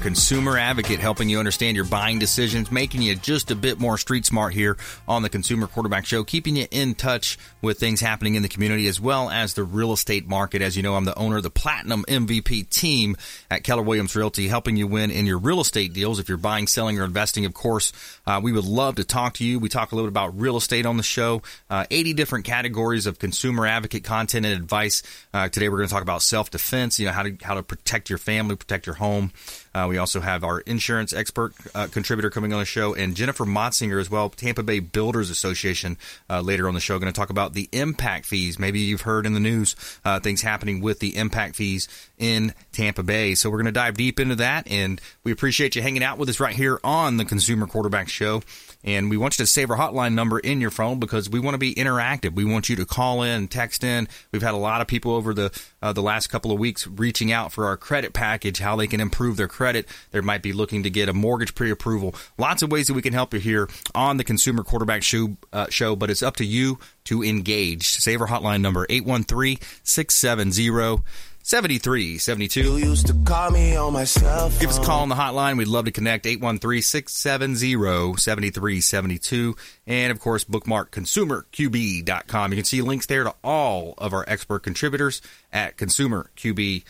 consumer advocate, helping you understand your buying decisions, making you just a bit more street smart here on the Consumer Quarterback Show, keeping you in touch with things happening in the community as well as the real estate market. As you know, I'm the owner of the Platinum MVP team at Keller Williams Realty, helping you win in your real estate deals. If you're buying, selling, or investing, of course, uh, we would love to talk to you. We talk a little bit about real estate on the show, uh, 80 different categories of consumer advocate content and advice. Uh, today, we're going to talk about self defense, you know, how to, how to protect your family, protect your home. Uh, we also have our insurance expert uh, contributor coming on the show, and Jennifer Motsinger as well, Tampa Bay Builders Association, uh, later on the show. Going to talk about the impact fees. Maybe you've heard in the news uh, things happening with the impact fees in Tampa Bay. So we're going to dive deep into that, and we appreciate you hanging out with us right here on the Consumer Quarterback Show. And we want you to save our hotline number in your phone because we want to be interactive. We want you to call in, text in. We've had a lot of people over the uh, the last couple of weeks reaching out for our credit package, how they can improve their credit. They might be looking to get a mortgage pre-approval. Lots of ways that we can help you here on the Consumer Quarterback Show, uh, show but it's up to you to engage. Save our hotline number 813 670 7372. You used to call me on my cell phone. Give us a call on the hotline. We'd love to connect 813-670-7372. And of course, bookmark consumerqb.com. You can see links there to all of our expert contributors at consumerqb.com.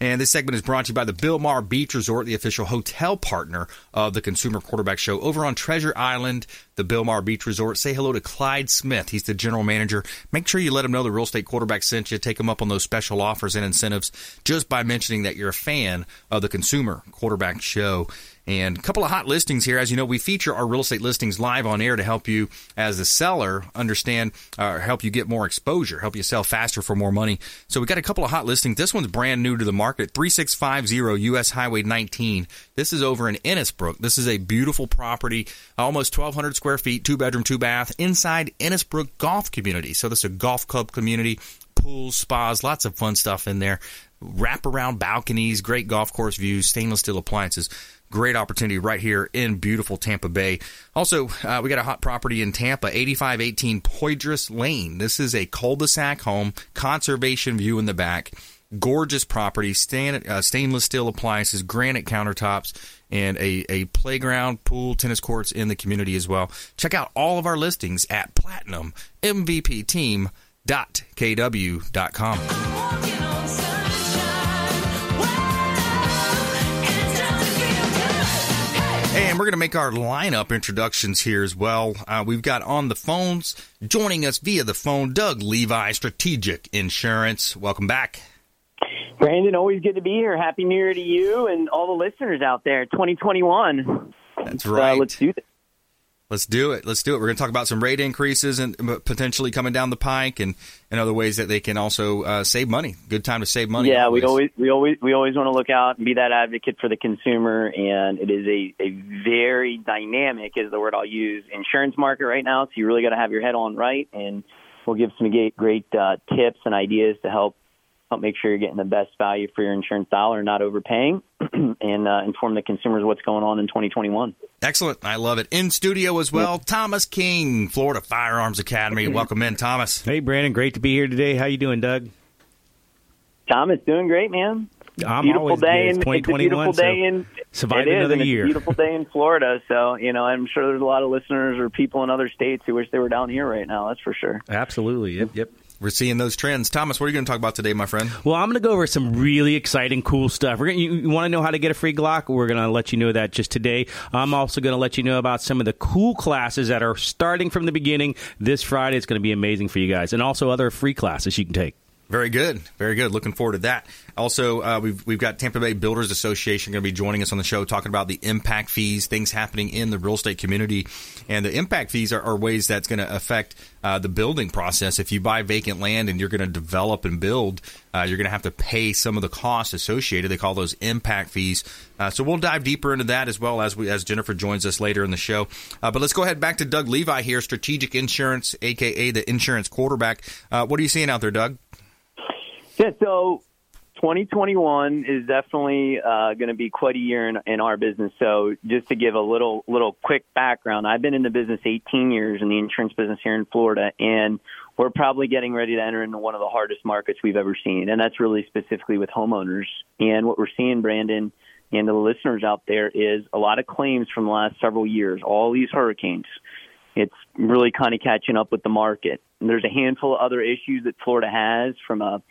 And this segment is brought to you by the Bilmar Beach Resort, the official hotel partner of the Consumer Quarterback Show over on Treasure Island, the Bilmar Beach Resort. Say hello to Clyde Smith. He's the general manager. Make sure you let him know the real estate quarterback sent you. Take him up on those special offers and incentives just by mentioning that you're a fan of the Consumer Quarterback Show. And a couple of hot listings here. As you know, we feature our real estate listings live on air to help you, as the seller, understand or uh, help you get more exposure, help you sell faster for more money. So we got a couple of hot listings. This one's brand new to the market 3650 US Highway 19. This is over in Innisbrook. This is a beautiful property, almost 1,200 square feet, two bedroom, two bath, inside Innisbrook Golf Community. So this is a golf club community pools, spas, lots of fun stuff in there. Wraparound balconies, great golf course views, stainless steel appliances. Great opportunity right here in beautiful Tampa Bay. Also, uh, we got a hot property in Tampa, 8518 Poydras Lane. This is a cul-de-sac home, conservation view in the back. Gorgeous property, uh, stainless steel appliances, granite countertops, and a, a playground, pool, tennis courts in the community as well. Check out all of our listings at platinummvpteam.kw.com. And we're going to make our lineup introductions here as well. Uh, we've got on the phones, joining us via the phone, Doug Levi, Strategic Insurance. Welcome back. Brandon, always good to be here. Happy New Year to you and all the listeners out there. 2021. That's right. Uh, let's do this. Let's do it. Let's do it. We're going to talk about some rate increases and potentially coming down the pike, and, and other ways that they can also uh, save money. Good time to save money. Yeah, always. we always we always we always want to look out and be that advocate for the consumer, and it is a a very dynamic is the word I'll use insurance market right now. So you really got to have your head on right, and we'll give some great, great uh, tips and ideas to help help make sure you're getting the best value for your insurance dollar, not overpaying, and uh, inform the consumers what's going on in 2021. Excellent. I love it. In studio as well, Thomas King, Florida Firearms Academy. Welcome in, Thomas. Hey, Brandon. Great to be here today. How you doing, Doug? Thomas, doing great, man. I'm beautiful always day good. It's in it's a beautiful so day in survive it is, another and it's year. a beautiful day in Florida. So you know, I'm sure there's a lot of listeners or people in other states who wish they were down here right now. That's for sure. Absolutely. Yep. Yep. We're seeing those trends. Thomas, what are you going to talk about today, my friend? Well, I'm going to go over some really exciting, cool stuff. We're gonna, you, you want to know how to get a free Glock? We're going to let you know that just today. I'm also going to let you know about some of the cool classes that are starting from the beginning this Friday. It's going to be amazing for you guys, and also other free classes you can take. Very good, very good. Looking forward to that. Also, uh, we've we've got Tampa Bay Builders Association going to be joining us on the show, talking about the impact fees, things happening in the real estate community, and the impact fees are, are ways that's going to affect uh, the building process. If you buy vacant land and you're going to develop and build, uh, you're going to have to pay some of the costs associated. They call those impact fees. Uh, so we'll dive deeper into that as well as we as Jennifer joins us later in the show. Uh, but let's go ahead back to Doug Levi here, Strategic Insurance, aka the insurance quarterback. Uh, what are you seeing out there, Doug? Yeah, so 2021 is definitely uh, going to be quite a year in, in our business. So just to give a little little quick background, I've been in the business 18 years in the insurance business here in Florida, and we're probably getting ready to enter into one of the hardest markets we've ever seen, and that's really specifically with homeowners. And what we're seeing, Brandon, and the listeners out there, is a lot of claims from the last several years. All these hurricanes, it's really kind of catching up with the market. And there's a handful of other issues that Florida has from a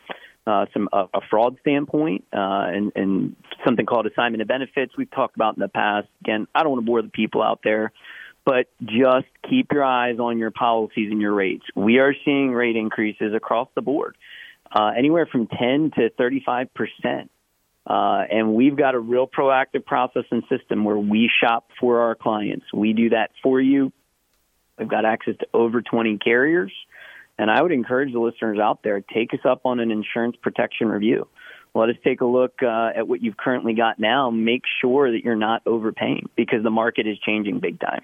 uh, some a, a fraud standpoint uh, and, and something called assignment of benefits we've talked about in the past. Again, I don't want to bore the people out there, but just keep your eyes on your policies and your rates. We are seeing rate increases across the board, uh, anywhere from 10 to 35 percent. Uh, and we've got a real proactive process and system where we shop for our clients. We do that for you. We've got access to over 20 carriers. And I would encourage the listeners out there take us up on an insurance protection review. Let us take a look uh, at what you've currently got now. Make sure that you're not overpaying because the market is changing big time.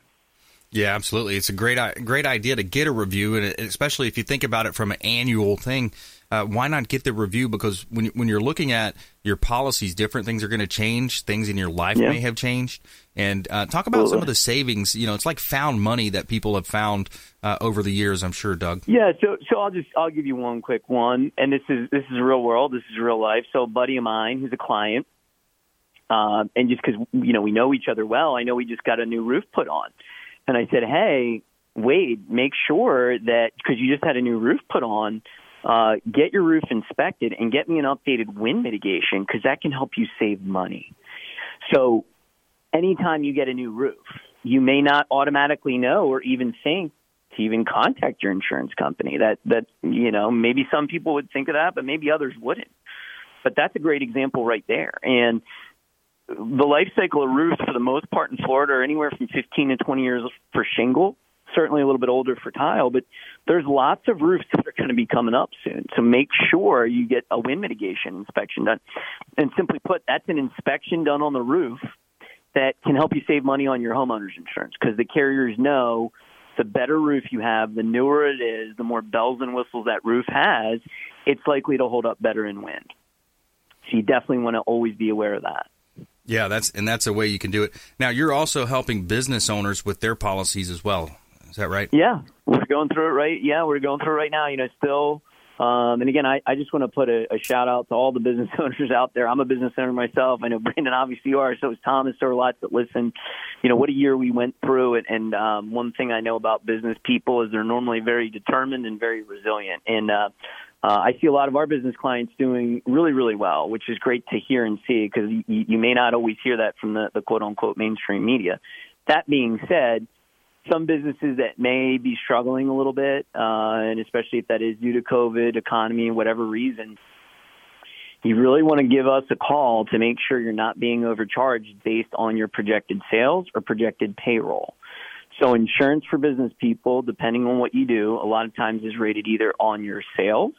Yeah, absolutely. It's a great great idea to get a review, and especially if you think about it from an annual thing uh, why not get the review? Because when when you're looking at your policies, different things are going to change. Things in your life yeah. may have changed. And uh, talk about some of the savings. You know, it's like found money that people have found uh, over the years. I'm sure, Doug. Yeah. So so I'll just I'll give you one quick one, and this is this is real world. This is real life. So a buddy of mine, who's a client, uh, and just because you know we know each other well, I know we just got a new roof put on, and I said, hey. Wade, make sure that because you just had a new roof put on, uh, get your roof inspected and get me an updated wind mitigation because that can help you save money. So, anytime you get a new roof, you may not automatically know or even think to even contact your insurance company. That that you know maybe some people would think of that, but maybe others wouldn't. But that's a great example right there. And the life cycle of roofs, for the most part in Florida, are anywhere from 15 to 20 years for shingle certainly a little bit older for tile, but there's lots of roofs that are going to be coming up soon. So make sure you get a wind mitigation inspection done. And simply put, that's an inspection done on the roof that can help you save money on your homeowner's insurance because the carriers know the better roof you have, the newer it is, the more bells and whistles that roof has, it's likely to hold up better in wind. So you definitely want to always be aware of that. Yeah, that's and that's a way you can do it. Now you're also helping business owners with their policies as well. Is that right? Yeah, we're going through it right. Yeah, we're going through it right now. You know, still. Um, and again, I, I just want to put a, a shout out to all the business owners out there. I'm a business owner myself. I know Brandon obviously you are. So is Thomas. There are lots that listen. You know, what a year we went through. And, and um, one thing I know about business people is they're normally very determined and very resilient. And uh, uh, I see a lot of our business clients doing really, really well, which is great to hear and see because you, you may not always hear that from the, the quote unquote mainstream media. That being said, some businesses that may be struggling a little bit, uh, and especially if that is due to COVID, economy, whatever reason, you really want to give us a call to make sure you're not being overcharged based on your projected sales or projected payroll. So insurance for business people, depending on what you do, a lot of times is rated either on your sales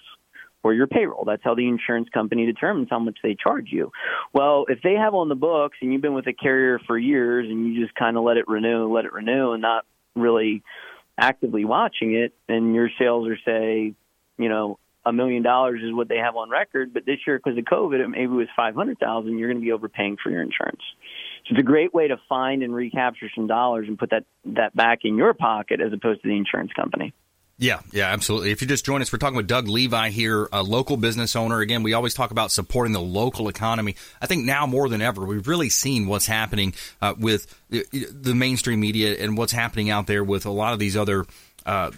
or your payroll. That's how the insurance company determines how much they charge you. Well, if they have on the books and you've been with a carrier for years and you just kind of let it renew, let it renew and not really actively watching it, and your sales are say, you know, a million dollars is what they have on record, but this year because of COVID, it maybe was five hundred thousand. You're going to be overpaying for your insurance. So it's a great way to find and recapture some dollars and put that that back in your pocket as opposed to the insurance company. Yeah, yeah, absolutely. If you just join us, we're talking with Doug Levi here, a local business owner. Again, we always talk about supporting the local economy. I think now more than ever, we've really seen what's happening uh, with the mainstream media and what's happening out there with a lot of these other. Uh,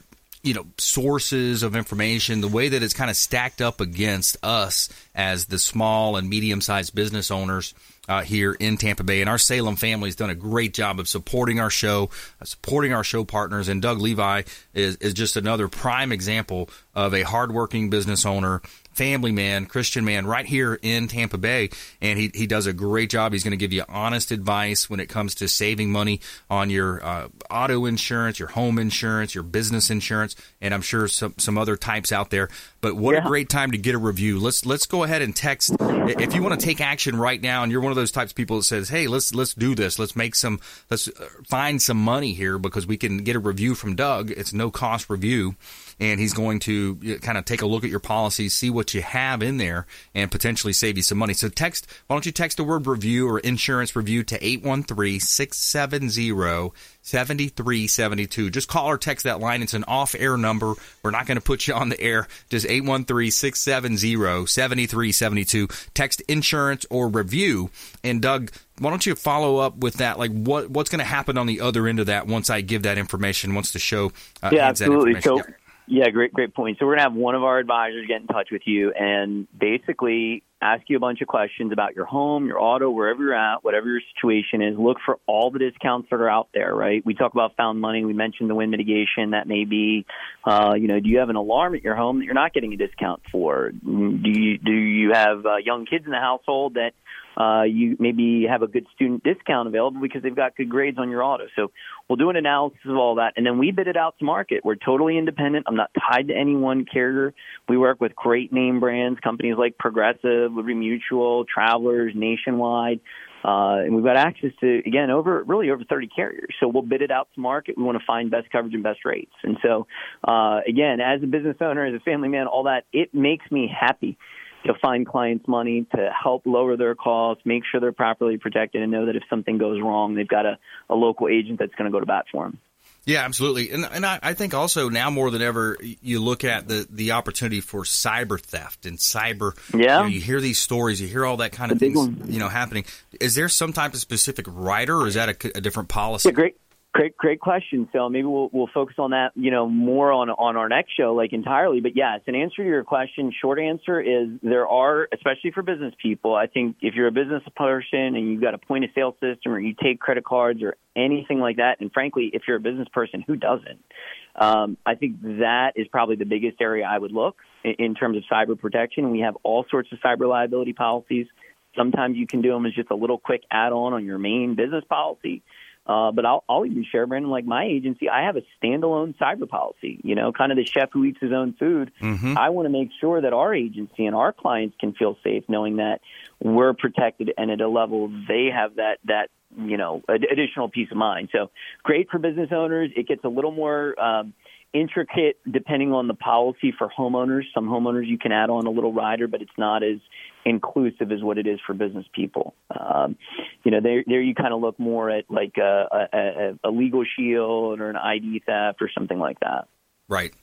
you know sources of information the way that it's kind of stacked up against us as the small and medium sized business owners uh, here in Tampa Bay. And our Salem family has done a great job of supporting our show, uh, supporting our show partners. And Doug Levi is, is just another prime example of a hardworking business owner family man, Christian man, right here in Tampa Bay, and he he does a great job. He's going to give you honest advice when it comes to saving money on your uh, auto insurance, your home insurance, your business insurance, and I'm sure some some other types out there. But what yeah. a great time to get a review. Let's let's go ahead and text if you want to take action right now, and you're one of those types of people that says, "Hey, let's let's do this. Let's make some let's uh, find some money here because we can get a review from Doug. It's no cost review." And he's going to kind of take a look at your policies, see what you have in there, and potentially save you some money. So text, why don't you text the word review or insurance review to 813-670-7372. Just call or text that line. It's an off-air number. We're not going to put you on the air. Just 813-670-7372. Text insurance or review. And Doug, why don't you follow up with that? Like what what's going to happen on the other end of that once I give that information? Once the show uh, yeah, absolutely. So yeah, great, great point. So we're gonna have one of our advisors get in touch with you and basically ask you a bunch of questions about your home, your auto, wherever you're at, whatever your situation is. Look for all the discounts that are out there. Right? We talk about found money. We mentioned the wind mitigation. That may be, uh, you know, do you have an alarm at your home that you're not getting a discount for? Do you do you have uh, young kids in the household that uh, you maybe have a good student discount available because they've got good grades on your auto. So we'll do an analysis of all that, and then we bid it out to market. We're totally independent. I'm not tied to any one carrier. We work with great name brands, companies like Progressive, Liberty Mutual, Travelers, Nationwide. Uh, and we've got access to again over really over 30 carriers. So we'll bid it out to market. We want to find best coverage and best rates. And so uh, again, as a business owner, as a family man, all that it makes me happy to find clients money to help lower their costs, make sure they're properly protected, and know that if something goes wrong, they've got a, a local agent that's going to go to bat for them. Yeah, absolutely, and and I, I, think also now more than ever, you look at the the opportunity for cyber theft and cyber. Yeah, you, know, you hear these stories, you hear all that kind of things, you know, happening. Is there some type of specific rider, or is that a, a different policy? Yeah, great, Great, great question. So maybe we'll we'll focus on that, you know, more on on our next show, like entirely. But yes, an answer to your question, short answer is there are, especially for business people. I think if you're a business person and you've got a point of sale system, or you take credit cards, or anything like that, and frankly, if you're a business person, who doesn't? Um, I think that is probably the biggest area I would look in, in terms of cyber protection. We have all sorts of cyber liability policies. Sometimes you can do them as just a little quick add-on on your main business policy. Uh, but I'll, I'll even share, Brandon, like my agency, I have a standalone cyber policy, you know, kind of the chef who eats his own food. Mm-hmm. I want to make sure that our agency and our clients can feel safe knowing that we're protected and at a level they have that, that, you know, additional peace of mind. So great for business owners. It gets a little more, um, intricate depending on the policy for homeowners. Some homeowners you can add on a little rider, but it's not as inclusive as what it is for business people. Um, you know, there there you kind of look more at like a, a, a, legal shield or an ID theft or something like that. Right.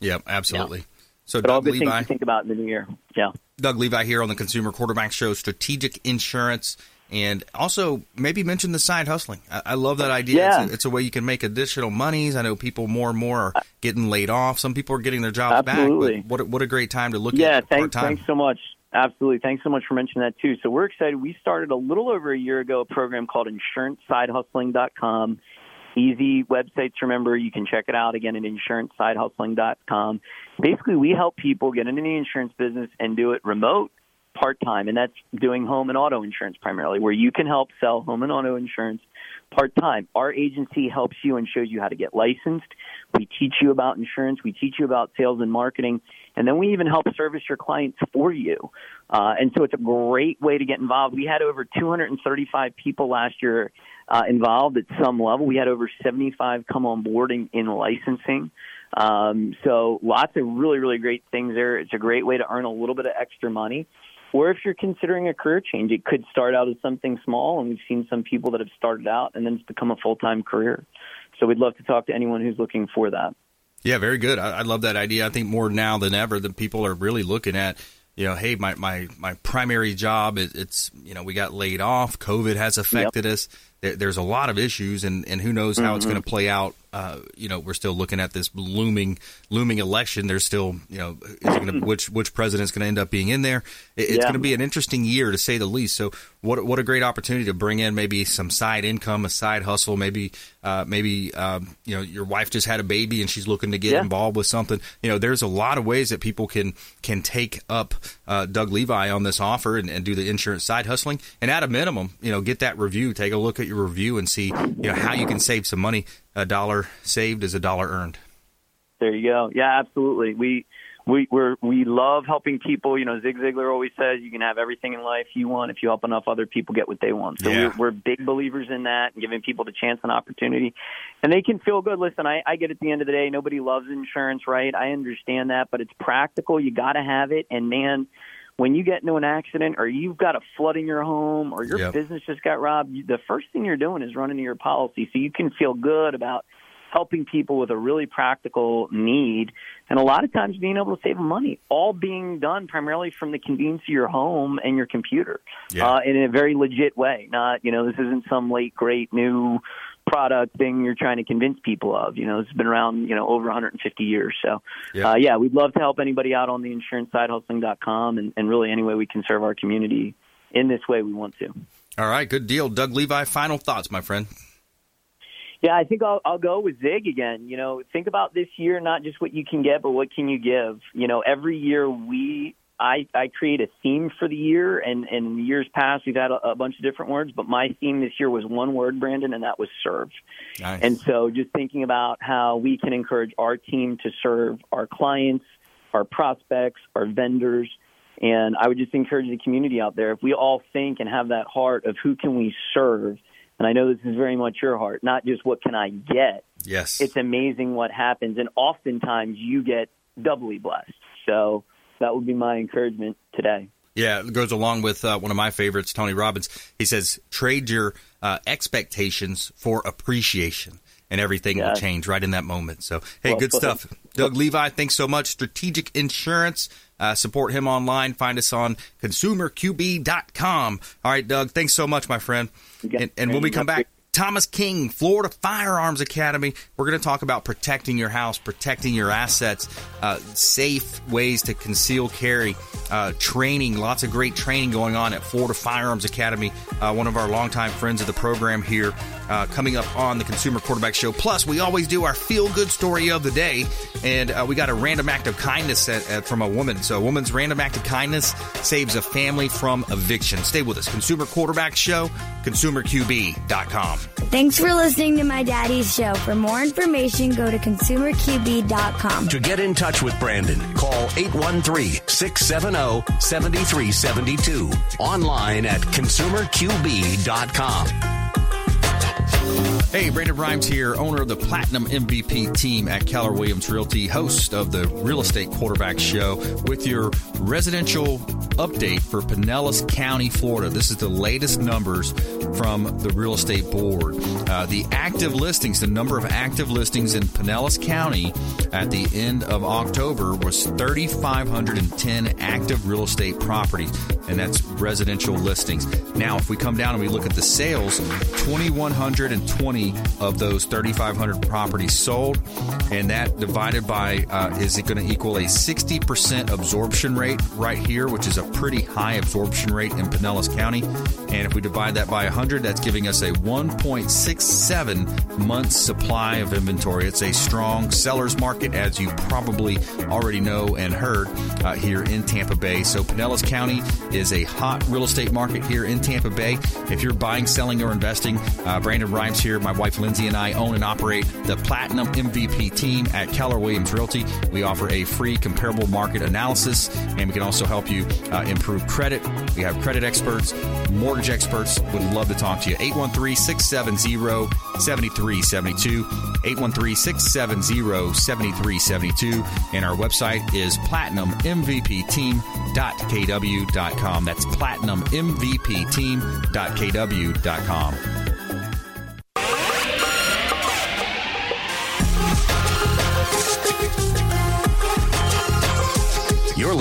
Yeah, Absolutely. Yeah. So but Doug all good Levi, things to think about in the new year. Yeah. Doug Levi here on the Consumer Quarterback Show, Strategic Insurance. And also, maybe mention the side hustling. I, I love that idea. Yeah. It's, a, it's, a, way you can make additional monies. I know people more and more are getting laid off. Some people are getting their jobs Absolutely. back. But what, what a great time to look yeah, at Yeah, thanks, thanks so much. Absolutely. Thanks so much for mentioning that too. So we're excited. We started a little over a year ago a program called InsuranceSideHustling.com. Easy website to remember. You can check it out again at InsuranceSideHustling.com. Basically, we help people get into the insurance business and do it remote, part time, and that's doing home and auto insurance primarily, where you can help sell home and auto insurance part time. Our agency helps you and shows you how to get licensed. We teach you about insurance. We teach you about sales and marketing. And then we even help service your clients for you. Uh, and so it's a great way to get involved. We had over 235 people last year uh, involved at some level. We had over 75 come on board in, in licensing. Um, so lots of really, really great things there. It's a great way to earn a little bit of extra money. Or if you're considering a career change, it could start out as something small, and we've seen some people that have started out and then it's become a full time career. So we'd love to talk to anyone who's looking for that. Yeah, very good. I, I love that idea. I think more now than ever, the people are really looking at you know, hey, my, my, my primary job, it, it's, you know, we got laid off. COVID has affected yep. us. There, there's a lot of issues, and, and who knows how mm-hmm. it's going to play out. Uh, you know, we're still looking at this looming looming election. There's still, you know, gonna, which which president's going to end up being in there. It, it's yeah. going to be an interesting year to say the least. So, what what a great opportunity to bring in maybe some side income, a side hustle. Maybe uh, maybe um, you know your wife just had a baby and she's looking to get yeah. involved with something. You know, there's a lot of ways that people can can take up uh, Doug Levi on this offer and, and do the insurance side hustling. And at a minimum, you know, get that review, take a look at your review, and see you know how you can save some money a dollar saved is a dollar earned. There you go. Yeah, absolutely. We we we're, we love helping people. You know, Zig Ziglar always says you can have everything in life you want if you help enough other people get what they want. So yeah. we're, we're big believers in that and giving people the chance and opportunity, and they can feel good. Listen, I, I get at the end of the day, nobody loves insurance, right? I understand that, but it's practical. You got to have it, and man when you get into an accident or you've got a flood in your home or your yep. business just got robbed, the first thing you're doing is running to your policy so you can feel good about helping people with a really practical need and a lot of times being able to save money all being done primarily from the convenience of your home and your computer yeah. uh, in a very legit way not you know this isn't some late great new product thing you're trying to convince people of. You know, it's been around, you know, over 150 years. So, yeah, uh, yeah we'd love to help anybody out on the insurancesidehustling.com and, and really any way we can serve our community in this way we want to. All right, good deal. Doug Levi, final thoughts, my friend. Yeah, I think I'll, I'll go with Zig again. You know, think about this year, not just what you can get, but what can you give. You know, every year we I, I create a theme for the year, and, and in years past we've had a, a bunch of different words, but my theme this year was one word, Brandon, and that was serve. Nice. And so just thinking about how we can encourage our team to serve our clients, our prospects, our vendors, and I would just encourage the community out there if we all think and have that heart of who can we serve. And I know this is very much your heart, not just what can I get. Yes. It's amazing what happens, and oftentimes you get doubly blessed. So that would be my encouragement today. Yeah, it goes along with uh, one of my favorites, Tony Robbins. He says, trade your uh, expectations for appreciation, and everything will change right in that moment. So, hey, well, good stuff. Doug Levi, thanks so much. Strategic Insurance. Uh, support him online. Find us on consumerqb.com. All right, Doug, thanks so much, my friend. And, and when we come back, Thomas King, Florida Firearms Academy. We're going to talk about protecting your house, protecting your assets, uh, safe ways to conceal carry, uh, training, lots of great training going on at Florida Firearms Academy. Uh, one of our longtime friends of the program here, uh, coming up on the Consumer Quarterback Show. Plus, we always do our feel good story of the day, and uh, we got a random act of kindness at, at, from a woman. So, a woman's random act of kindness saves a family from eviction. Stay with us. Consumer Quarterback Show, consumerqb.com. Thanks for listening to my daddy's show. For more information, go to consumerqb.com. To get in touch with Brandon, call 813 670 7372. Online at consumerqb.com. Hey, Brandon Rhymes here, owner of the Platinum MVP team at Keller Williams Realty, host of the Real Estate Quarterback Show with your residential update for Pinellas County, Florida. This is the latest numbers from the Real Estate Board. Uh, the active listings, the number of active listings in Pinellas County at the end of October was 3,510 active real estate properties, and that's residential listings. Now, if we come down and we look at the sales, 2,120 of those 3,500 properties sold, and that divided by uh, is it going to equal a 60% absorption rate right here, which is a pretty high absorption rate in Pinellas County. And if we divide that by 100, that's giving us a 1.67 months supply of inventory. It's a strong seller's market, as you probably already know and heard uh, here in Tampa Bay. So Pinellas County is a hot real estate market here in Tampa Bay. If you're buying, selling, or investing, uh, Brandon Rhymes here. My wife Lindsay and I own and operate the Platinum MVP team at Keller Williams Realty. We offer a free comparable market analysis, and we can also help you uh, improve credit. We have credit experts, mortgage experts. Would love to talk to you. 813 670 7372. 813 670 7372. And our website is platinummvpteam.kw.com. That's platinummvpteam.kw.com.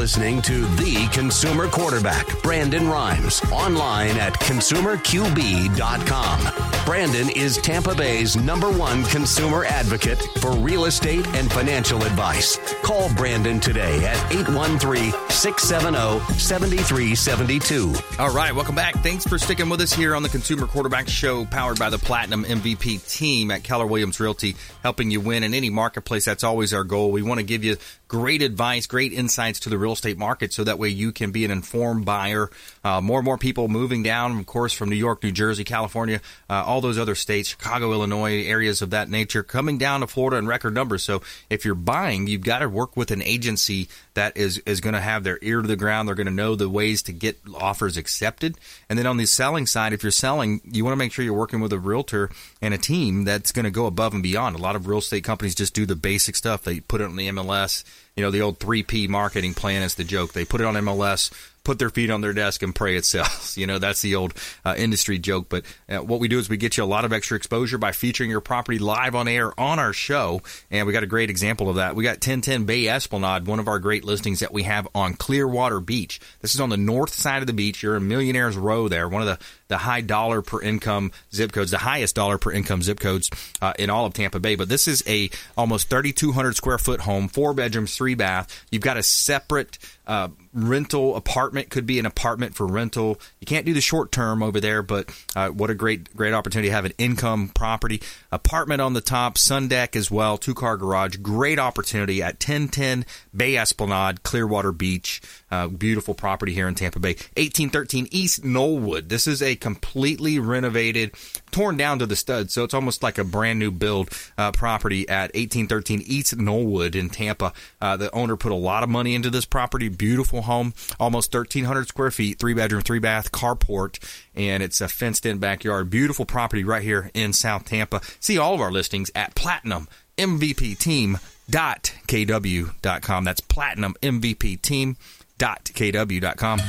listening to the consumer quarterback, Brandon Rhymes, online at consumerqb.com. Brandon is Tampa Bay's number one consumer advocate for real estate and financial advice. Call Brandon today at 813 670 7372. All right, welcome back. Thanks for sticking with us here on the Consumer Quarterback Show, powered by the Platinum MVP team at Keller Williams Realty, helping you win in any marketplace. That's always our goal. We want to give you great advice, great insights to the real estate market so that way you can be an informed buyer. Uh, more and more people moving down, of course, from New York, New Jersey, California, uh, all those other states, Chicago, Illinois, areas of that nature, coming down to Florida in record numbers. So if you're buying, you've got to work with an agency that is, is going to have their ear to the ground. They're going to know the ways to get offers accepted. And then on the selling side, if you're selling, you want to make sure you're working with a realtor and a team that's going to go above and beyond. A lot of real estate companies just do the basic stuff. They put it on the MLS you know, the old 3P marketing plan is the joke. They put it on MLS, put their feet on their desk and pray it sells. You know, that's the old uh, industry joke. But uh, what we do is we get you a lot of extra exposure by featuring your property live on air on our show. And we got a great example of that. We got 1010 Bay Esplanade, one of our great listings that we have on Clearwater Beach. This is on the north side of the beach. You're in Millionaires Row there, one of the, the high dollar per income zip codes, the highest dollar per income zip codes uh, in all of Tampa Bay. But this is a almost 3,200 square foot home, four bedrooms, three bath. You've got a separate uh, rental apartment could be an apartment for rental. You can't do the short term over there, but uh, what a great great opportunity to have an income property apartment on the top, sun deck as well, two car garage. Great opportunity at 1010 Bay Esplanade, Clearwater Beach. Uh, beautiful property here in Tampa Bay. 1813 East Knollwood. This is a completely renovated, torn down to the studs, so it's almost like a brand new build uh, property at 1813 East Knollwood in Tampa. Uh, the owner put a lot of money into this property. Beautiful home, almost 1,300 square feet, three bedroom, three bath, carport, and it's a fenced in backyard. Beautiful property right here in South Tampa. See all of our listings at Platinum MVP Team dot kw.com that's platinum mvp team dot kw.com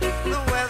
the weather.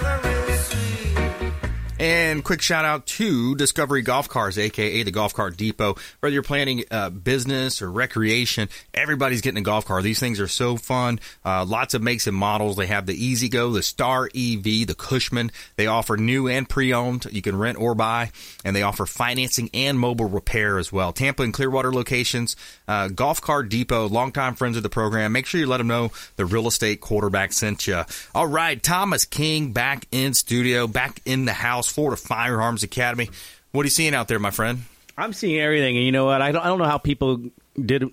And quick shout out to Discovery Golf Cars, aka the Golf Cart Depot. Whether you're planning uh, business or recreation, everybody's getting a golf car. These things are so fun. Uh, lots of makes and models. They have the E-Z-GO, the Star EV, the Cushman. They offer new and pre-owned. You can rent or buy, and they offer financing and mobile repair as well. Tampa and Clearwater locations. Uh, golf Cart Depot, longtime friends of the program. Make sure you let them know the real estate quarterback sent you. All right, Thomas King back in studio, back in the house. Florida Firearms Academy. What are you seeing out there, my friend? I'm seeing everything, and you know what? I don't, I don't know how people did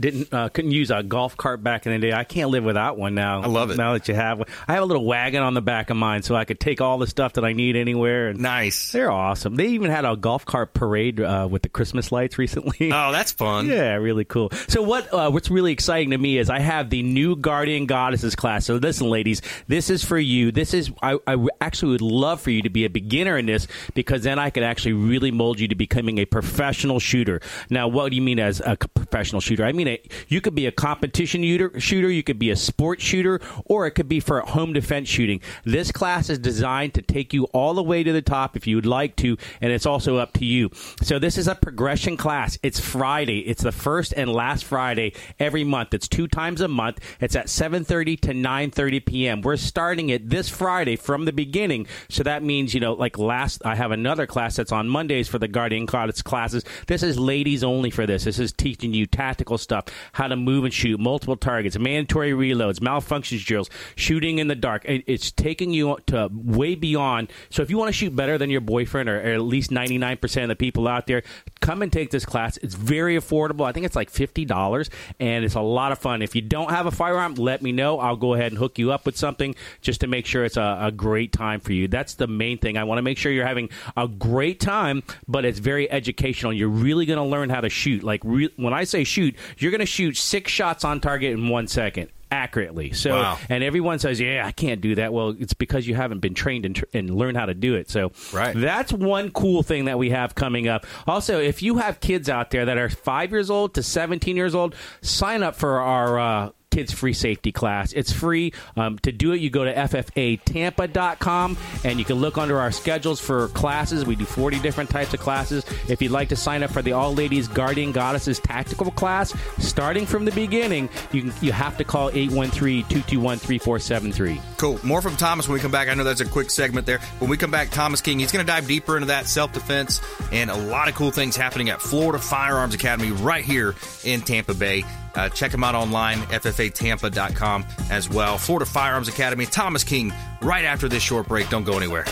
didn't uh, couldn't use a golf cart back in the day. I can't live without one now. I love it. Now that you have one, I have a little wagon on the back of mine, so I could take all the stuff that I need anywhere. And nice. They're awesome. They even had a golf cart parade uh, with the Christmas lights recently. Oh, that's fun. yeah, really cool. So what uh, what's really exciting to me is I have the new Guardian Goddesses class. So listen, ladies, this is for you. This is I, I actually would love for you to be a beginner in this because then I could actually really mold you to becoming a professional shooter. Now, what do you mean as a professional shooter? I mean, you could be a competition shooter, you could be a sport shooter, or it could be for home defense shooting. This class is designed to take you all the way to the top if you would like to, and it's also up to you. So this is a progression class. It's Friday. It's the first and last Friday every month. It's two times a month. It's at 7:30 to 9:30 p.m. We're starting it this Friday from the beginning. So that means, you know, like last I have another class that's on Mondays for the Guardian Goddess classes. This is ladies only for this. This is teaching you tactical stuff, how to move and shoot multiple targets, mandatory reloads, malfunctions drills, shooting in the dark. It's taking you to way beyond. So if you want to shoot better than your boyfriend or, or at least 99% of the people out there, come and take this class. It's very affordable. I think it's like $50 and it's a lot of fun. If you don't have a firearm, let me know. I'll go ahead and hook you up with something just to make sure it's a, a great time for you. That's the main thing. I want to make sure you're having a great time, but it's very educational. You're really going to learn how to shoot. Like re- when I say shoot, you're going to shoot six shots on target in one second accurately. So, Wow. and everyone says, "Yeah, I can't do that." Well, it's because you haven't been trained and, tr- and learned how to do it. So, Right. that's one cool thing that we have coming up. Also, if you have kids out there that are five years old to seventeen years old, sign up for our. Uh, kids free safety class. It's free. Um, to do it, you go to ffatampa.com and you can look under our schedules for classes. We do 40 different types of classes. If you'd like to sign up for the All Ladies Guardian Goddesses Tactical class, starting from the beginning, you can, you have to call 813-221-3473. Cool. More from Thomas when we come back. I know that's a quick segment there. When we come back, Thomas King, he's going to dive deeper into that self defense and a lot of cool things happening at Florida Firearms Academy right here in Tampa Bay. Uh, check them out online, ffatampa.com as well. Florida Firearms Academy, Thomas King, right after this short break. Don't go anywhere.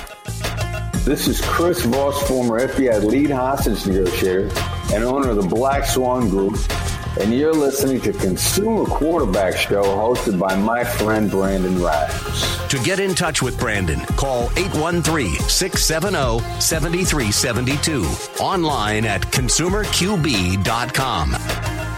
This is Chris Voss, former FBI lead hostage negotiator and owner of the Black Swan Group, and you're listening to Consumer Quarterback Show hosted by my friend Brandon Rhymes. To get in touch with Brandon, call 813 670 7372. Online at consumerqb.com.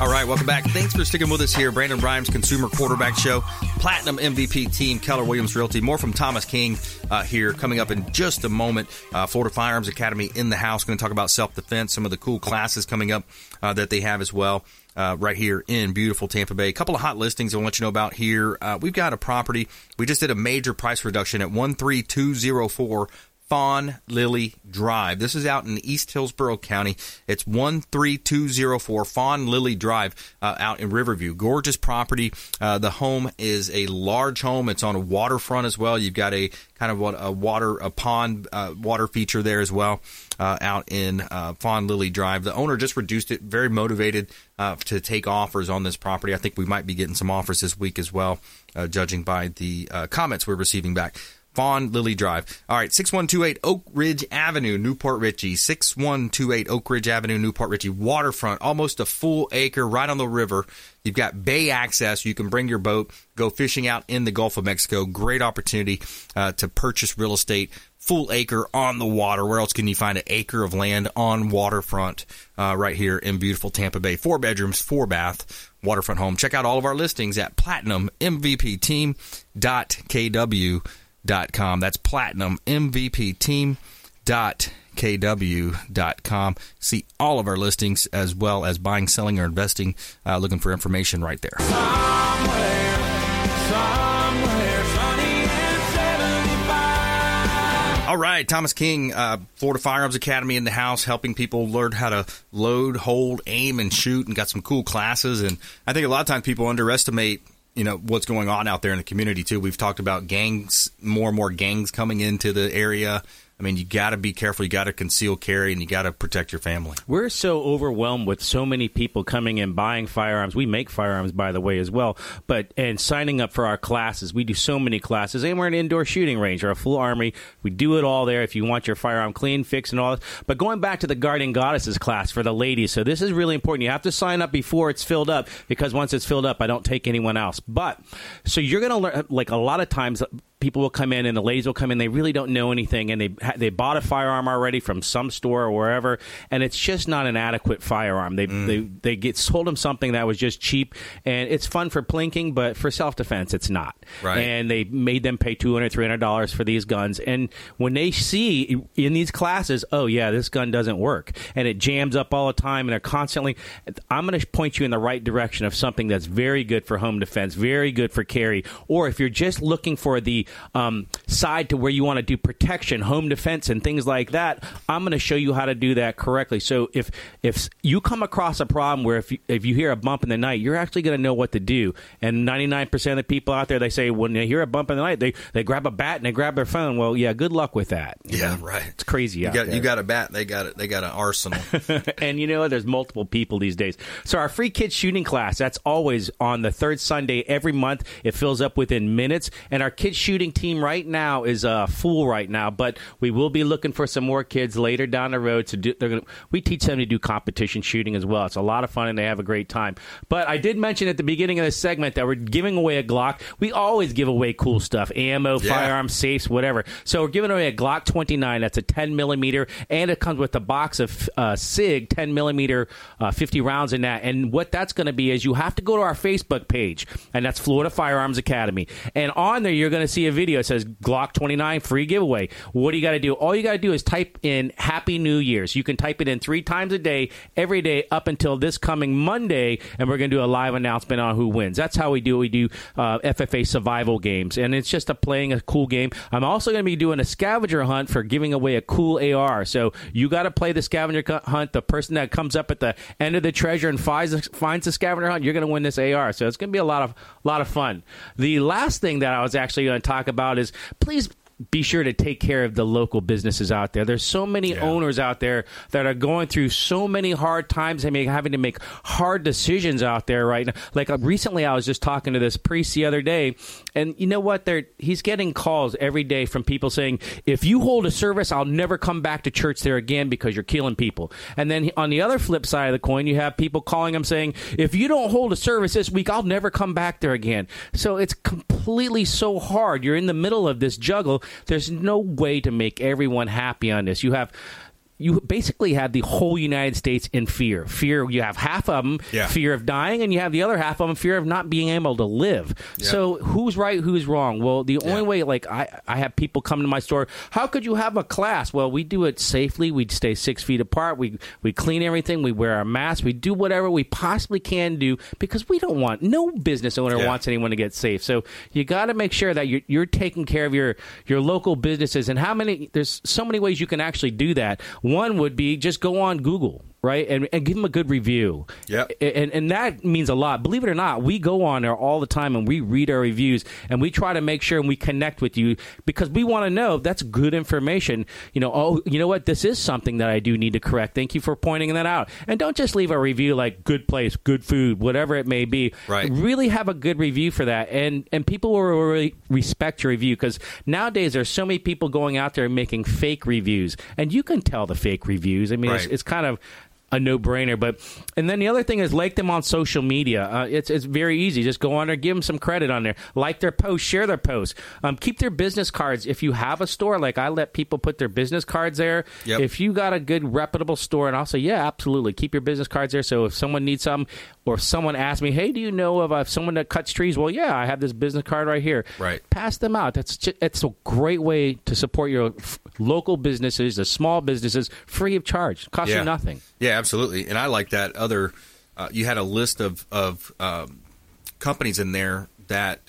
All right, welcome back. Thanks for sticking with us here. Brandon Rhymes, Consumer Quarterback Show, Platinum MVP team, Keller Williams Realty. More from Thomas King uh, here coming up in just a moment. Uh, Florida Firearms Academy in the house. Going to talk about self defense, some of the cool classes coming up uh, that they have as well. Uh, right here in beautiful Tampa Bay. A couple of hot listings I want you to know about here. Uh, we've got a property. We just did a major price reduction at 13204 Fawn Lily Drive. This is out in East Hillsborough County. It's 13204 Fawn Lily Drive uh, out in Riverview. Gorgeous property. Uh, the home is a large home. It's on a waterfront as well. You've got a kind of what a water a pond uh, water feature there as well uh, out in uh, Fawn Lily Drive. The owner just reduced it. Very motivated uh, to take offers on this property. I think we might be getting some offers this week as well, judging by the comments we're receiving back. Fawn Lily Drive. All right, 6128 Oak Ridge Avenue, New Port Richey. 6128 Oak Ridge Avenue, New Port Richey. Waterfront, almost a full acre right on the river. You've got bay access. You can bring your boat, go fishing out in the Gulf of Mexico. Great opportunity uh, to purchase real estate. Full acre on the water. Where else can you find an acre of land on waterfront uh, right here in beautiful Tampa Bay? Four bedrooms, four bath, waterfront home. Check out all of our listings at platinummvpteam.kw.com com. That's platinum MVP team dot kw.com. See all of our listings as well as buying, selling, or investing. Uh, looking for information right there. Somewhere, somewhere, all right, Thomas King, uh, Florida Firearms Academy in the house, helping people learn how to load, hold, aim, and shoot, and got some cool classes. And I think a lot of times people underestimate you know what's going on out there in the community too. We've talked about gangs, more and more gangs coming into the area. I mean, you got to be careful. You got to conceal carry, and you got to protect your family. We're so overwhelmed with so many people coming and buying firearms. We make firearms, by the way, as well. But and signing up for our classes, we do so many classes, and we're an indoor shooting range or a full army. We do it all there. If you want your firearm clean, fixed, and all. This. But going back to the Guardian Goddesses class for the ladies, so this is really important. You have to sign up before it's filled up because once it's filled up, I don't take anyone else. But so you're going to learn like a lot of times people will come in and the ladies will come in. They really don't know anything, and they they bought a firearm already from some store or wherever, and it's just not an adequate firearm. They mm. they they get sold them something that was just cheap, and it's fun for plinking, but for self defense, it's not. Right. And they made them pay 200 300 dollars for these guns, and when they see in these classes, oh yeah, this gun doesn't work, and it jams up all the time, and they're constantly. I'm going to point you in the right direction of something that's very good for home defense, very good for carry, or if you're just looking for the um, side to where you want to do protection, home defense, and things like that, I'm going to show you how to do that correctly. So if if you come across a problem where if you, if you hear a bump in the night, you're actually going to know what to do. And 99% of the people out there, they say when they hear a bump in the night, they they grab a bat and they grab their phone. Well, yeah, good luck with that. Yeah, know? right. It's crazy. You got you got a bat, they got it. They got an arsenal. and you know, there's multiple people these days. So our free kids shooting class that's always on the third Sunday every month. It fills up within minutes, and our kids shooting shooting team right now is uh, full right now, but we will be looking for some more kids later down the road to do. They're gonna, we teach them to do competition shooting as well. It's a lot of fun and they have a great time. But I did mention at the beginning of this segment that we're giving away a Glock. We always give away cool stuff: ammo, Yeah. firearms, safes, whatever. So we're giving away a Glock 29. That's a 10 millimeter, and it comes with a box of uh, Sig 10 millimeter, uh, 50 rounds in that. And what that's going to be is you have to go to our Facebook page, and that's Florida Firearms Academy. And on there, you're going to see a video that says Glock 29 free giveaway. What do you got to do? All you got to do is type in Happy New Year's. You can type it in three times a day, every day up until this coming Monday, and we're going to do a live announcement on who wins. That's how we do. We do uh, FFA survival games, and it's just a playing a cool game. I'm also going to be doing a scavenger hunt for giving away a cool AR. So you got to play the scavenger hunt. The person that comes up at the end of the treasure and finds finds the scavenger hunt, you're going to win this AR. So it's going to be a lot of lot of fun. The last thing that I was actually going to talk about is please be sure to take care of the local businesses out there. There's so many owners out there that are going through so many hard times. I mean, having to make hard decisions out there right now. Like uh, recently, I was just talking to this priest the other day, and you know what? They're he's getting calls every day from people saying, "If you hold a service, I'll never come back to church there again because you're killing people." And then on the other flip side of the coin, you have people calling him saying, "If you don't hold a service this week, I'll never come back there again." So it's completely so hard. You're in the middle of this juggle. There's no way to make everyone happy on this. You have you basically have the whole United States in fear. Fear, you have half of them Yeah. fear of dying, and you have the other half of them fear of not being able to live. So who's right, who's wrong? Well, the only way, like I, I have people come to my store. How could you have a class? Well, we do it safely. We stay six feet apart. We we clean everything. We wear our masks. We do whatever we possibly can do because we don't want no business owner Yeah. wants anyone to get safe. So you got to make sure that you're, you're taking care of your your local businesses. And how many? There's so many ways you can actually do that. One would be just go on Google. Right and, and give them a good review. Yep. and and that means a lot. Believe it or not, we go on there all the time and we read our reviews and we try to make sure and we connect with you because we want to know if that's good information. You know, oh, you know what? This is something that I do need to correct. Thank you for pointing that out. And don't just leave a review like good place, good food, whatever it may be. Right. Really have a good review for that, and and people will really respect your review because nowadays there's so many people going out there and making fake reviews, and you can tell the fake reviews. I mean, it's, it's kind of a no-brainer. But and then the other thing is like them on social media. Uh, it's it's very easy. Just go on there, give them some credit on there, like their post, share their post, um, keep their business cards. If you have a store, like I let people put their business cards there. Yep. If you got a good reputable store, and I'll say, yeah, absolutely, keep your business cards there. So if someone needs something, or if someone asks me, hey, do you know of uh, someone that cuts trees? Well, yeah, I have this business card right here. Right. Pass them out. That's just, it's a great way to support your f- local businesses, the small businesses, free of charge. Cost you nothing. Yeah, absolutely. And I like that other. Uh, you had a list of of um, companies in there that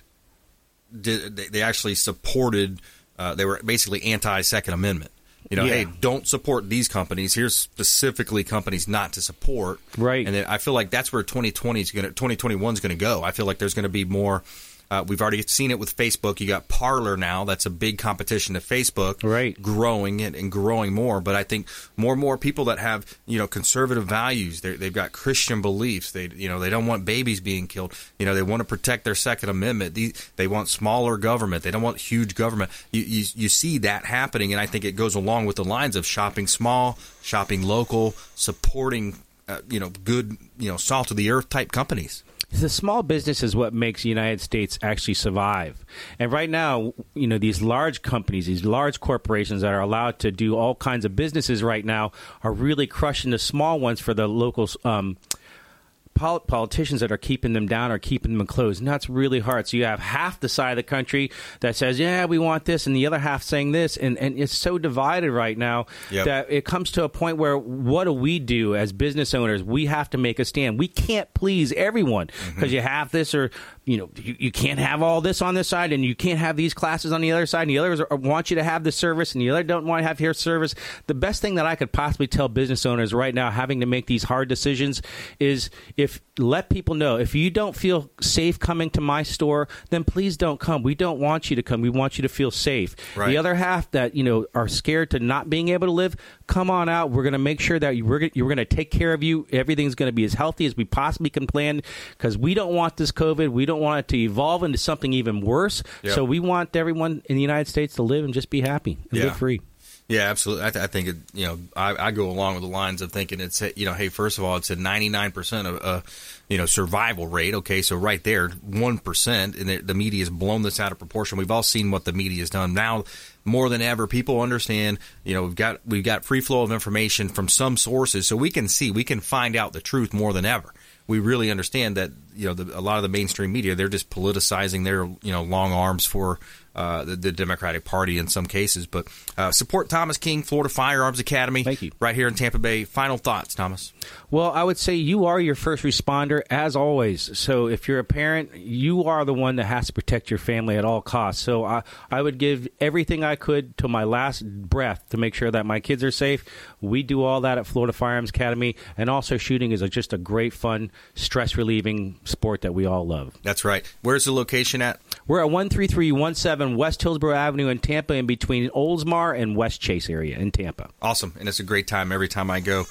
did they, they actually supported. Uh, they were basically anti Second Amendment. You know, Yeah. hey, don't support these companies. Here's specifically companies not to support. Right. And then I feel like that's where 2020 is going to 2021 is going to go. I feel like there's going to be more. Uh, we've already seen it with Facebook. You got Parler now. That's a big competition to Facebook. Right. Growing and, and growing more. But I think more and more people that have you know conservative values. They've got Christian beliefs. They you know they don't want babies being killed. You know they want to protect their Second Amendment. They, they want smaller government. They don't want huge government. You, you you see that happening, and I think it goes along with the lines of shopping small, shopping local, supporting uh, you know good you know salt of the earth type companies. The small business is what makes the United States actually survive. And right now, you know, these large companies, these large corporations that are allowed to do all kinds of businesses right now are really crushing the small ones for the local um, pol- politicians that are keeping them down or keeping them closed. And that's really hard. So you have half the side of the country that says, yeah, we want this, and the other half saying this. And, and it's so divided right now Yep. that it comes to a point where what do we do as business owners? We have to make a stand. We can't please everyone mm-hmm. because you have this or you know you, you can't have all this on this side and you can't have these classes on the other side and the others are, want you to have this service and the other don't want to have your service. The best thing that i could possibly tell business owners right now having to make these hard decisions is if let people know if you don't feel safe coming to my store then please don't come. We don't want you to come. We want you to feel safe. Right. the other half that you know are scared to not being able to live come on out we're going to make sure that you, we're, we're going to take care of you everything's going to be as healthy as we possibly can plan because we don't want this covid we don't don't want it to evolve into something even worse. Yep. So we want everyone in the United States to live and just be happy and Yeah. live free. Yeah, absolutely. I, th- I think it, you know I, I go along with the lines of thinking it's you know hey first of all it's a ninety nine percent of uh, you know survival rate. Okay, so right there one percent, and the, the media has blown this out of proportion. We've all seen what the media has done now more than ever. People understand you know we've got we've got free flow of information from some sources, so we can see we can find out the truth more than ever. We really understand that you know the, a lot of the mainstream media they're just politicizing their you know long arms for uh, the, the Democratic Party in some cases. But uh, support Thomas King, Florida Firearms Academy. Thank you. Right here in Tampa Bay. Final thoughts, Thomas. Well, I would say you are your first responder as always. So if you're a parent, you are the one that has to protect your family at all costs. So I, I would give everything I could to my last breath to make sure that my kids are safe. We do all that at Florida Firearms Academy, and also shooting is a, just a great, fun, stress relieving sport that we all love. That's right. Where's the location at? We're at 13317 West Hillsborough Avenue in Tampa, in between Oldsmar and West Chase area in Tampa. Awesome. And it's a great time every time I go.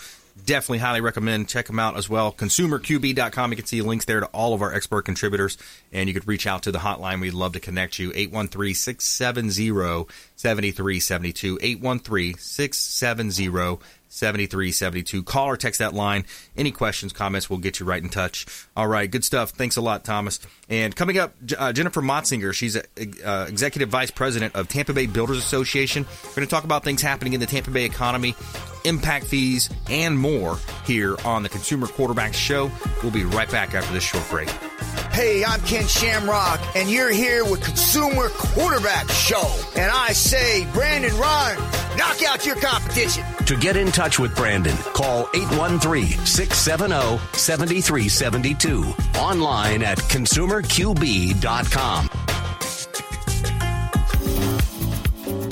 Definitely highly recommend. Check them out as well. ConsumerQB.com. You can see links there to all of our expert contributors. And you could reach out to the hotline. We'd love to connect you. 813 670 7372. 813 670 7372. Call or text that line. Any questions, comments, we'll get you right in touch. All right, good stuff. Thanks a lot, Thomas. And coming up, uh, Jennifer Motsinger. She's a, uh, Executive Vice President of Tampa Bay Builders Association. We're going to talk about things happening in the Tampa Bay economy, impact fees, and more here on the Consumer Quarterback Show. We'll be right back after this short break. Hey, I'm Ken Shamrock, and you're here with Consumer Quarterback Show. And I say, Brandon Rhymes, knock out your competition. To get in touch with Brandon, call 813-670-7372. Online at consumerqb.com.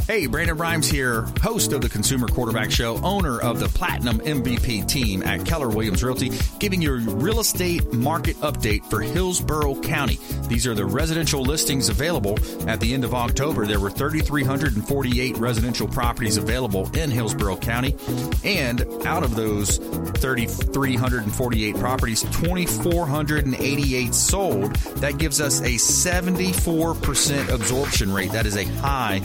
Hey, Brandon Rhymes here, host of the Consumer Quarterback Show, owner of the Platinum MVP team at Keller Williams Realty, giving you a real estate market update for Hillsborough County. These are the residential listings available at the end of October. There were 3,348 residential properties available in Hillsborough County, and out of those 3,348 properties, 2,488 sold. That gives us a 74% absorption rate. That is a high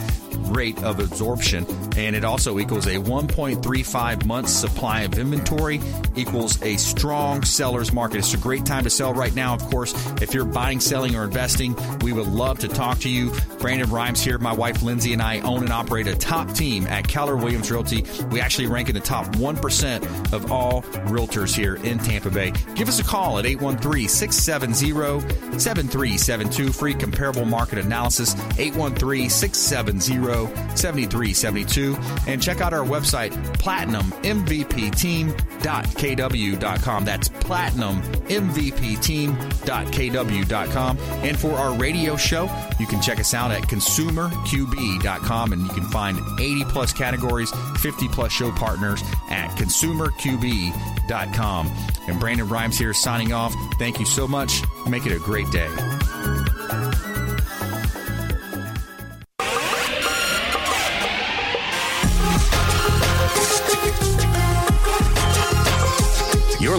rate of absorption and it also equals a 1.35 months supply of inventory equals a strong seller's market. It's a great time to sell right now of course. If you're buying selling or investing we would love to talk to you. Brandon rhymes here my wife lindsay and i own and operate a top team at keller williams realty. We actually rank in the top 1% of all realtors here in tampa bay. Give us a call at 813-670-7372 free comparable market analysis 813-670 7372 and check out our website platinummvpteam.kw.com that's platinummvpteam.kw.com and for our radio show you can check us out at consumerqb.com and you can find 80 plus categories 50 plus show partners at consumerqb.com and Brandon Rhymes here signing off. Thank you so much. Make it a great day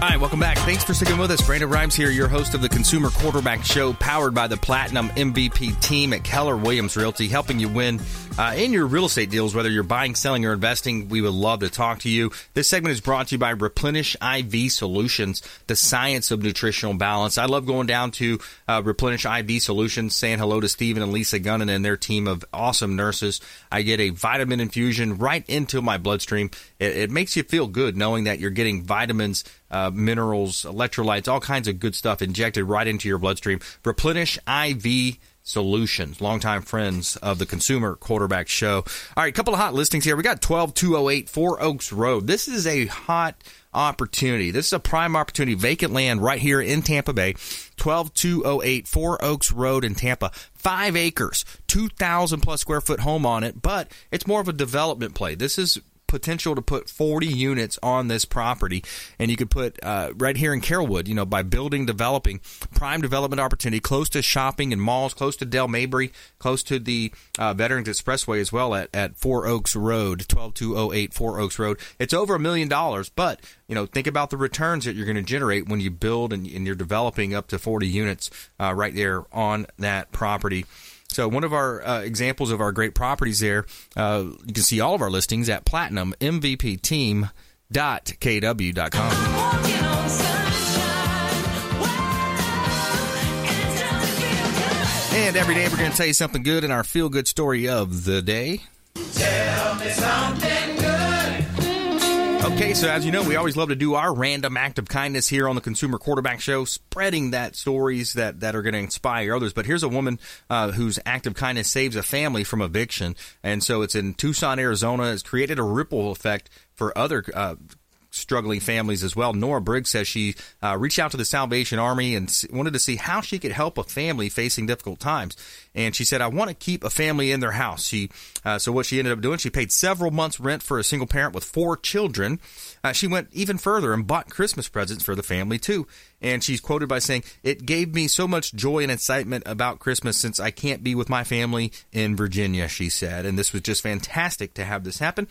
Right, welcome back. Thanks for sticking with us. Brandon Rhymes here, your host of the Consumer Quarterback Show, powered by the Platinum MVP team at Keller Williams Realty, helping you win uh, in your real estate deals, whether you're buying, selling, or investing. We would love to talk to you. This segment is brought to you by Replenish IV Solutions, the science of nutritional balance. I love going down to uh, Replenish IV Solutions, saying hello to Stephen and Lisa Gunnan and their team of awesome nurses. I get a vitamin infusion right into my bloodstream. It, it makes you feel good knowing that you're getting vitamins uh, minerals, electrolytes, all kinds of good stuff injected right into your bloodstream. Replenish IV Solutions, longtime friends of the Consumer Quarterback Show. All right, a couple of hot listings here. We got 12208 Four Oaks Road. This is a hot opportunity. This is a prime opportunity, vacant land right here in Tampa Bay. 12208 Four Oaks Road in Tampa. Five acres, 2,000 plus square foot home on it, but it's more of a development play. This is potential to put 40 units on this property, and you could put uh, right here in Carrollwood, you know, by building, developing prime development opportunity close to shopping and malls, close to Dale Mabry, close to the uh, Veterans Expressway as well at, at Four Oaks Road, 12208 Four Oaks Road. It's over a million dollars, but you know, think about the returns that you're going to generate when you build and, and you're developing up to 40 units uh, right there on that property. So one of our uh, examples of our great properties there, uh, you can see all of our listings at platinummvpteam.kw.com. And every day we're going to tell you something good in our feel good story of the day. Tell me something. Okay, so as you know, we always love to do our random act of kindness here on the Consumer Quarterback Show, spreading that stories that, that are going to inspire others. But here's a woman uh, whose act of kindness saves a family from eviction, and so it's in Tucson, Arizona. It's created a ripple effect for other uh, struggling families as well. Nora Briggs says she uh, reached out to the Salvation Army and wanted to see how she could help a family facing difficult times. And she said, "I want to keep a family in their house." She uh, so what she ended up doing, she paid several months rent for a single parent with four children. Uh, she went even further and bought Christmas presents for the family too. And she's quoted by saying, "It gave me so much joy and excitement about Christmas since I can't be with my family in Virginia." She said, and this was just fantastic to have this happen.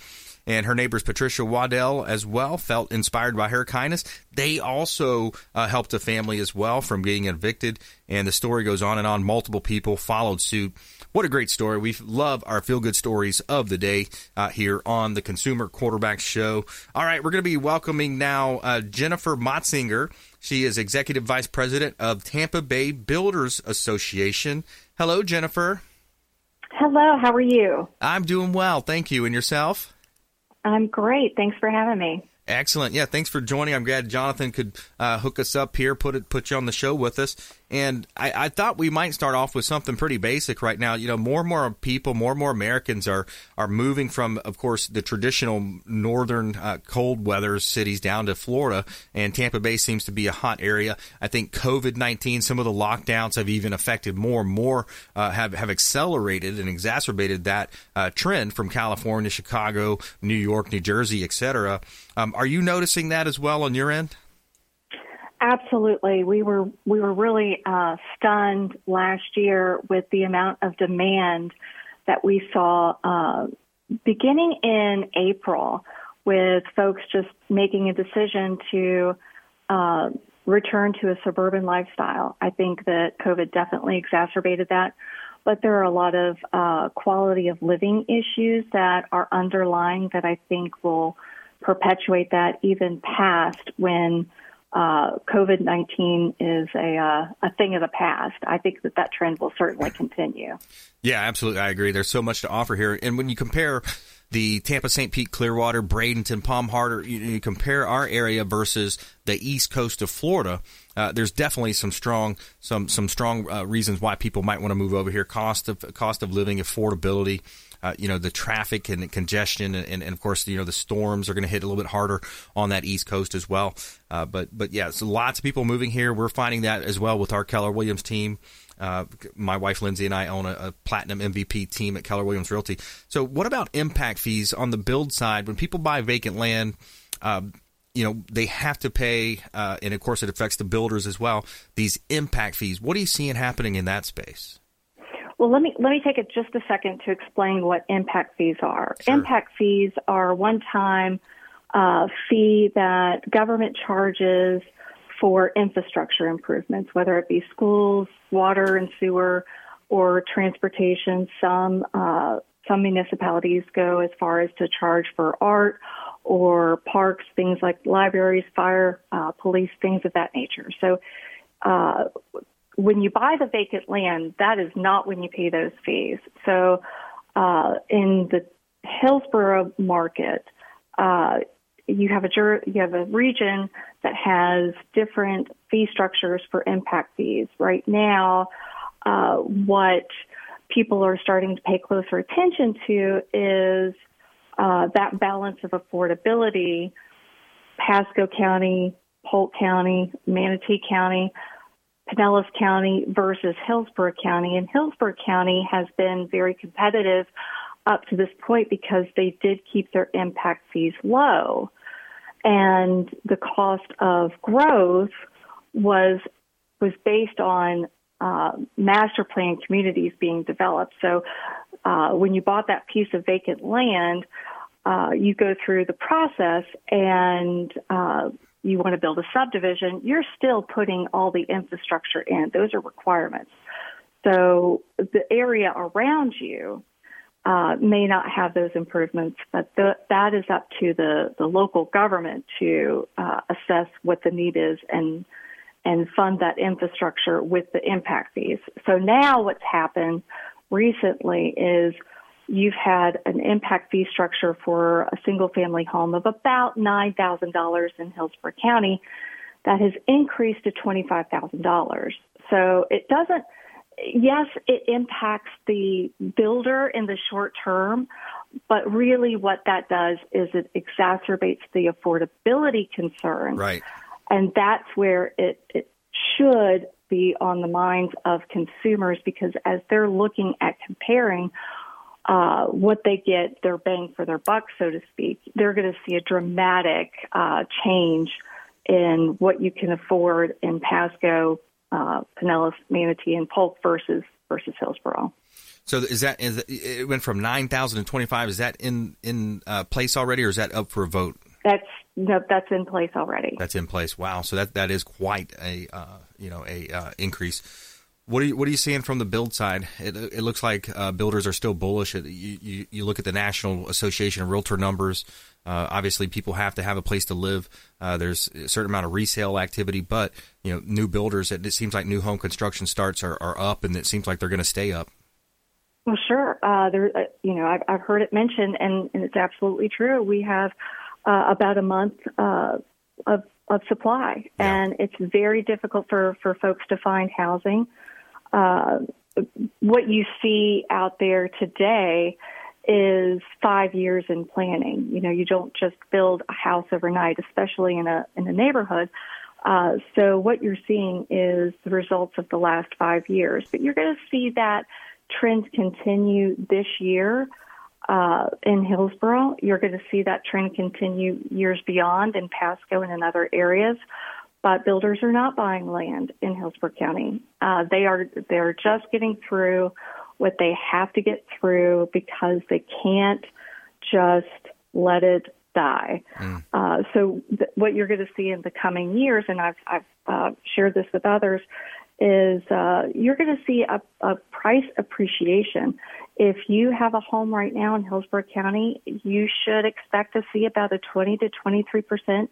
And her neighbors Patricia Waddell as well felt inspired by her kindness. They also uh, helped a family as well from being evicted. And the story goes on and on. Multiple people followed suit. What a great story. We love our feel good stories of the day uh, here on the Consumer Quarterback Show. All right, we're going to be welcoming now uh, Jennifer Motsinger. She is Executive Vice President of Tampa Bay Builders Association. Hello, Jennifer. Hello, how are you? I'm doing well. Thank you. And yourself? I'm great. Thanks for having me. Excellent. Yeah, thanks for joining. I'm glad Jonathan could uh, hook us up here, put it, put you on the show with us. And I, I, thought we might start off with something pretty basic right now. You know, more and more people, more and more Americans are are moving from, of course, the traditional northern uh, cold weather cities down to Florida, and Tampa Bay seems to be a hot area. I think COVID nineteen, some of the lockdowns have even affected more and more, uh, have have accelerated and exacerbated that uh, trend from California, Chicago, New York, New Jersey, etc. Um, are you noticing that as well on your end? Absolutely, we were we were really uh, stunned last year with the amount of demand that we saw uh, beginning in April, with folks just making a decision to uh, return to a suburban lifestyle. I think that COVID definitely exacerbated that, but there are a lot of uh, quality of living issues that are underlying that I think will perpetuate that even past when uh, COVID 19 is a, uh, a thing of the past. I think that that trend will certainly continue. Yeah, absolutely. I agree. There's so much to offer here. And when you compare the Tampa, St. Pete, Clearwater, Bradenton, Palm Harbor, you, you, compare our area versus the east coast of Florida. Uh, there's definitely some strong some some strong uh, reasons why people might want to move over here. Cost of cost of living, affordability uh, you know the traffic and congestion, and, and, and, of course you know the storms are going to hit a little bit harder on that East Coast as well. Uh, but but yeah, so lots of people moving here. We're finding that as well with our Keller Williams team. Uh, my wife Lindsay and I own a, a, platinum MVP team at Keller Williams Realty. So, what about impact fees on the build side? When people buy vacant land, uh, you know they have to pay, uh, and of course it affects the builders as well. These impact fees. What are you seeing happening in that space? Well, let me let me take it just a second to explain what impact fees are. Sure. Impact fees are one-time uh, fee that government charges for infrastructure improvements, whether it be schools, water and sewer, or transportation. Some uh, some municipalities go as far as to charge for art or parks, things like libraries, fire, uh, police, things of that nature. So uh, when you buy the vacant land, that is not when you pay those fees. So uh, in the Hillsborough market, uh, you have a jur- you have a region that has different fee structures for impact fees. Right now, uh, what people are starting to pay closer attention to is uh, that balance of affordability. Pasco County, Polk County, Manatee County Pinellas County versus Hillsborough County. And Hillsborough County has been very competitive up to this point because they did keep their impact fees low. And the cost of growth was was based on uh, master plan communities being developed. So uh, when you bought that piece of vacant land, uh, you go through the process and uh, you want to build a subdivision, you're still putting all the infrastructure in. Those are requirements. So the area around you uh, may not have those improvements, but the, that is up to the, the local government to uh, assess what the need is and and fund that infrastructure with the impact fees. So now what's happened recently is you've had an impact fee structure for a single family home of about $9,000 in Hillsborough County that has increased to $25,000. So it doesn't, yes, it impacts the builder in the short term, but really what that does is it exacerbates the affordability concern. Right. And that's where it, it should be on the minds of consumers because as they're looking at comparing uh, what they get, their bang for their buck, so to speak, they're going to see a dramatic uh, change in what you can afford in Pasco, uh, Pinellas, Manatee, and Polk versus versus Hillsborough. So is that is it went from nine thousand to twenty five? Is that in in uh, place already, or is that up for a vote? That's no, that's in place already. That's in place. Wow. So that that is quite a uh, you know a uh, increase. What are you What are you seeing from the build side? It, it looks like uh, builders are still bullish. You, you, you look at the National Association of Realtor numbers. Uh, obviously, people have to have a place to live. Uh, there's a certain amount of resale activity, but you know, new builders. It, it seems like new home construction starts are, are up, and it seems like they're going to stay up. Well, sure. Uh, there, uh, you know, I've, I've heard it mentioned, and, and it's absolutely true. We have uh, about a month uh, of of supply, yeah. and it's very difficult for for folks to find housing uh, what you see out there today is five years in planning. You know, you don't just build a house overnight, especially in a in a neighborhood. Uh, so what you're seeing is the results of the last five years, but you're going to see that trend continue this year uh, in Hillsborough. You're going to see that trend continue years beyond in Pasco and in other areas but builders are not buying land in Hillsborough County. Uh, they are they're just getting through what they have to get through because they can't just let it die. Mm. Uh, so th- what you're going to see in the coming years, and I've, I've uh, shared this with others, is uh, you're going to see a, a price appreciation. If you have a home right now in Hillsborough County, you should expect to see about a 20 to 23 percent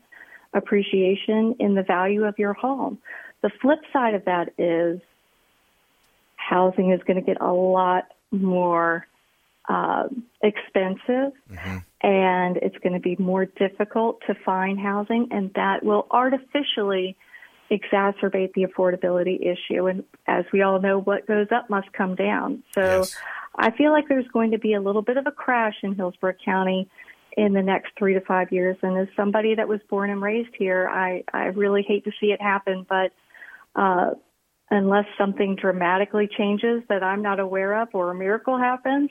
appreciation in the value of your home. The flip side of that is housing is going to get a lot more uh, expensive mm-hmm. and it's going to be more difficult to find housing, and that will artificially exacerbate the affordability issue. And as we all know, what goes up must come down. So yes. I feel like there's going to be a little bit of a crash in Hillsborough County in the next three to five years. And as somebody that was born and raised here, I, I really hate to see it happen, but uh, unless something dramatically changes that I'm not aware of or a miracle happens,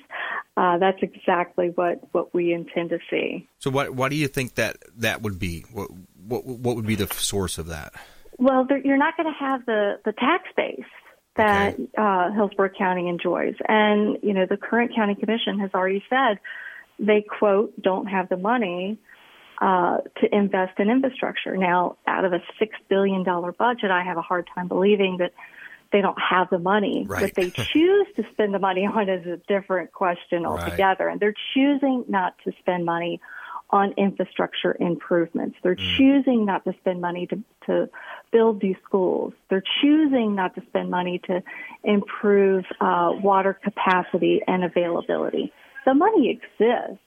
uh, that's exactly what, what we intend to see. So, what why do you think that that would be? What what, what would be the source of that? Well, you're not going to have the the tax base that okay. uh, Hillsborough County enjoys, and you know the current county commission has already said they quote don't have the money uh, to invest in infrastructure. Now, out of a six billion dollar budget, I have a hard time believing that they don't have the money. Right. What they choose to spend the money on is a different question altogether, right. and they're choosing not to spend money on infrastructure improvements. They're mm. choosing not to spend money to, to build these schools. They're choosing not to spend money to improve uh, water capacity and availability the money exists.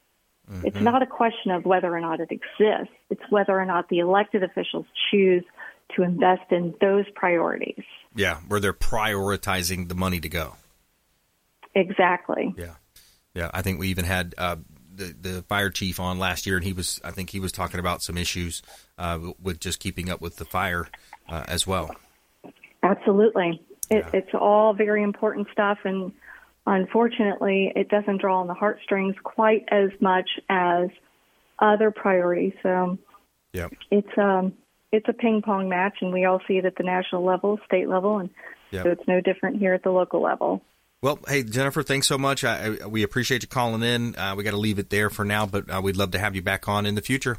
Mm-hmm. It's not a question of whether or not it exists. It's whether or not the elected officials choose to invest in those priorities. Yeah, where they're prioritizing the money to go. Exactly. Yeah, yeah. I think we even had uh, the the fire chief on last year, and he was I think he was talking about some issues uh, with just keeping up with the fire uh, as well. Absolutely, it, yeah. it's all very important stuff, and unfortunately, it doesn't draw on the heartstrings quite as much as other priorities. So Yep. it's um it's a ping pong match, and we all see it at the national level, state level, and Yep. so it's no different here at the local level. Well, hey Jennifer, thanks so much. I, I, we appreciate you calling in. Uh, we got to leave it there for now, but uh, we'd love to have you back on in the future.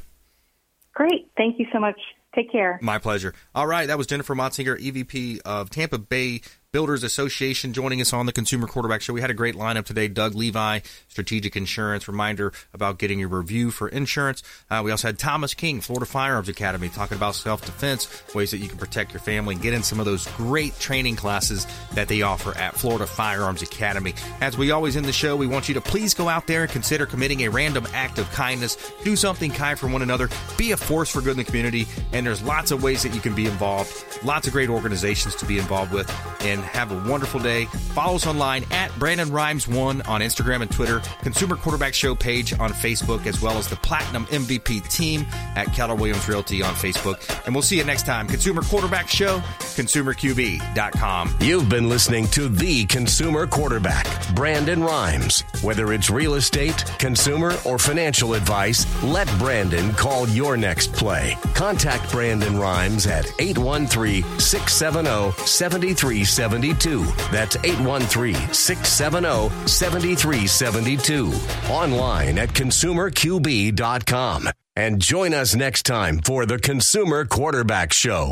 Great, thank you so much. Take care. My pleasure. All right, that was Jennifer Motsinger, EVP of Tampa Bay Builders Association, joining us on the Consumer Quarterback Show. We had a great lineup today. Doug Levi, Strategic Insurance, reminder about getting your review for insurance. Uh, we also had Thomas King, Florida Firearms Academy, talking about self defense, ways that you can protect your family, and get in some of those great training classes that they offer at Florida Firearms Academy. As we always end the show, we want you to please go out there and consider committing a random act of kindness. Do something kind for one another. Be a force for good in the community. And there's lots of ways that you can be involved, lots of great organizations to be involved with. And have a wonderful day. Follow us online at Brandon Rhymes1 on Instagram and Twitter, Consumer Quarterback Show page on Facebook, as well as the Platinum MVP team at Keller Williams Realty on Facebook. And we'll see you next time. Consumer Quarterback Show, consumerqb.com. You've been listening to the consumer quarterback, Brandon Rhymes. Whether it's real estate, consumer, or financial advice, let Brandon call your next play. Contact Brandon Rhymes at 813 670 7372. That's 813 670 7372. Online at consumerqb.com. And join us next time for the Consumer Quarterback Show.